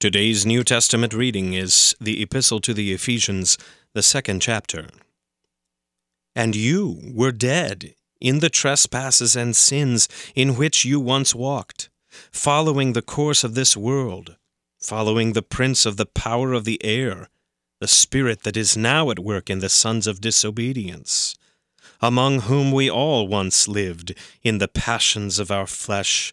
Today's New Testament reading is the Epistle to the Ephesians, the second chapter. And you were dead in the trespasses and sins in which you once walked, following the course of this world, following the prince of the power of the air, the spirit that is now at work in the sons of disobedience, among whom we all once lived in the passions of our flesh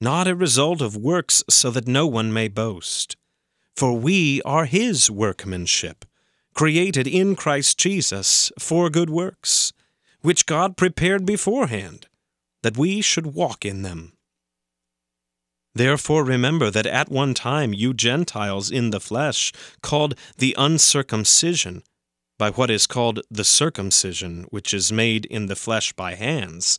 not a result of works so that no one may boast. For we are his workmanship, created in Christ Jesus for good works, which God prepared beforehand, that we should walk in them. Therefore remember that at one time you Gentiles in the flesh, called the uncircumcision, by what is called the circumcision, which is made in the flesh by hands,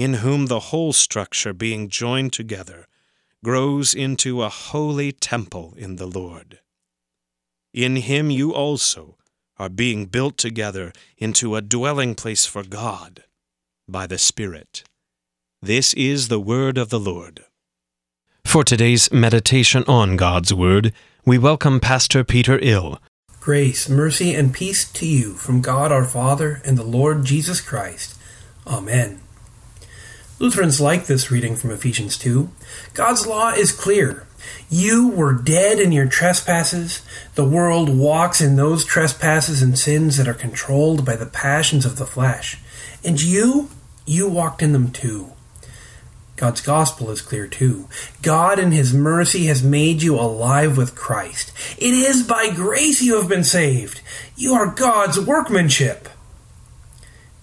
in whom the whole structure being joined together grows into a holy temple in the Lord. In him you also are being built together into a dwelling place for God by the Spirit. This is the word of the Lord. For today's meditation on God's Word, we welcome Pastor Peter Ill. Grace, mercy, and peace to you from God our Father and the Lord Jesus Christ. Amen. Lutherans like this reading from Ephesians 2. God's law is clear. You were dead in your trespasses. The world walks in those trespasses and sins that are controlled by the passions of the flesh. And you, you walked in them too. God's gospel is clear too. God in His mercy has made you alive with Christ. It is by grace you have been saved. You are God's workmanship.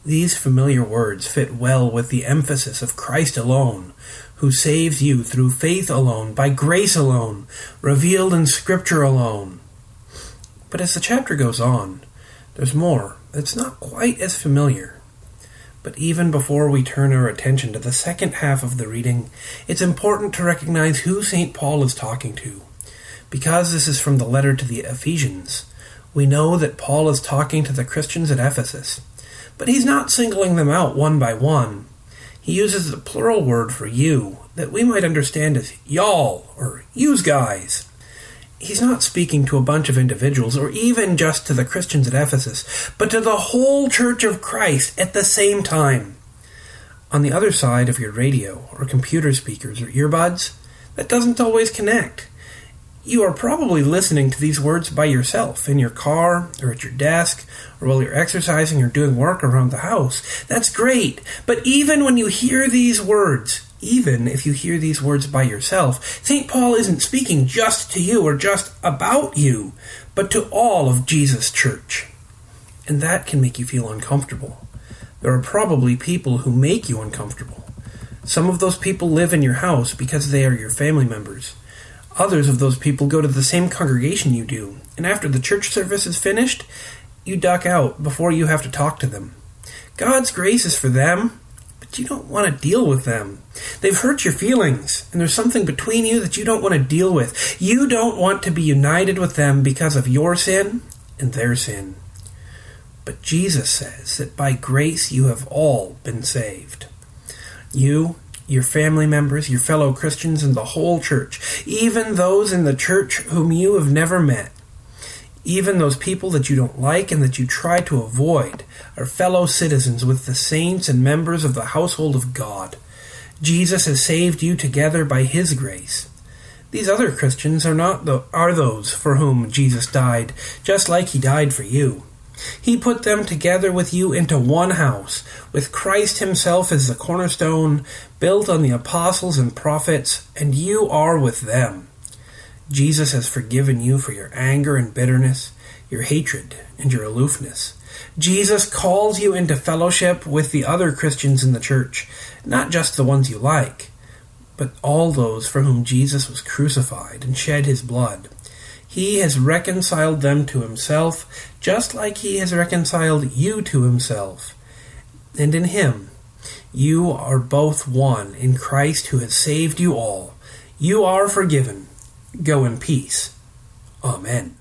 These familiar words fit well with the emphasis of Christ alone, who saves you through faith alone, by grace alone, revealed in Scripture alone. But as the chapter goes on, there's more that's not quite as familiar. But even before we turn our attention to the second half of the reading, it's important to recognize who St. Paul is talking to. Because this is from the letter to the Ephesians, we know that Paul is talking to the Christians at Ephesus but he's not singling them out one by one. He uses the plural word for you that we might understand as y'all or yous guys. He's not speaking to a bunch of individuals or even just to the Christians at Ephesus, but to the whole church of Christ at the same time. on the other side of your radio or computer speakers or earbuds, that doesn't always connect. You are probably listening to these words by yourself in your car or at your desk or while you're exercising or doing work around the house. That's great. But even when you hear these words, even if you hear these words by yourself, St. Paul isn't speaking just to you or just about you, but to all of Jesus' church. And that can make you feel uncomfortable. There are probably people who make you uncomfortable. Some of those people live in your house because they are your family members. Others of those people go to the same congregation you do, and after the church service is finished, you duck out before you have to talk to them. God's grace is for them, but you don't want to deal with them. They've hurt your feelings, and there's something between you that you don't want to deal with. You don't want to be united with them because of your sin and their sin. But Jesus says that by grace you have all been saved. You your family members, your fellow Christians, and the whole church, even those in the church whom you have never met, even those people that you don't like and that you try to avoid, are fellow citizens with the saints and members of the household of God. Jesus has saved you together by His grace. These other Christians are not the, are those for whom Jesus died, just like He died for you. He put them together with you into one house, with Christ Himself as the cornerstone, built on the apostles and prophets, and you are with them. Jesus has forgiven you for your anger and bitterness, your hatred and your aloofness. Jesus calls you into fellowship with the other Christians in the church, not just the ones you like, but all those for whom Jesus was crucified and shed his blood. He has reconciled them to himself, just like he has reconciled you to himself. And in him, you are both one in Christ who has saved you all. You are forgiven. Go in peace. Amen.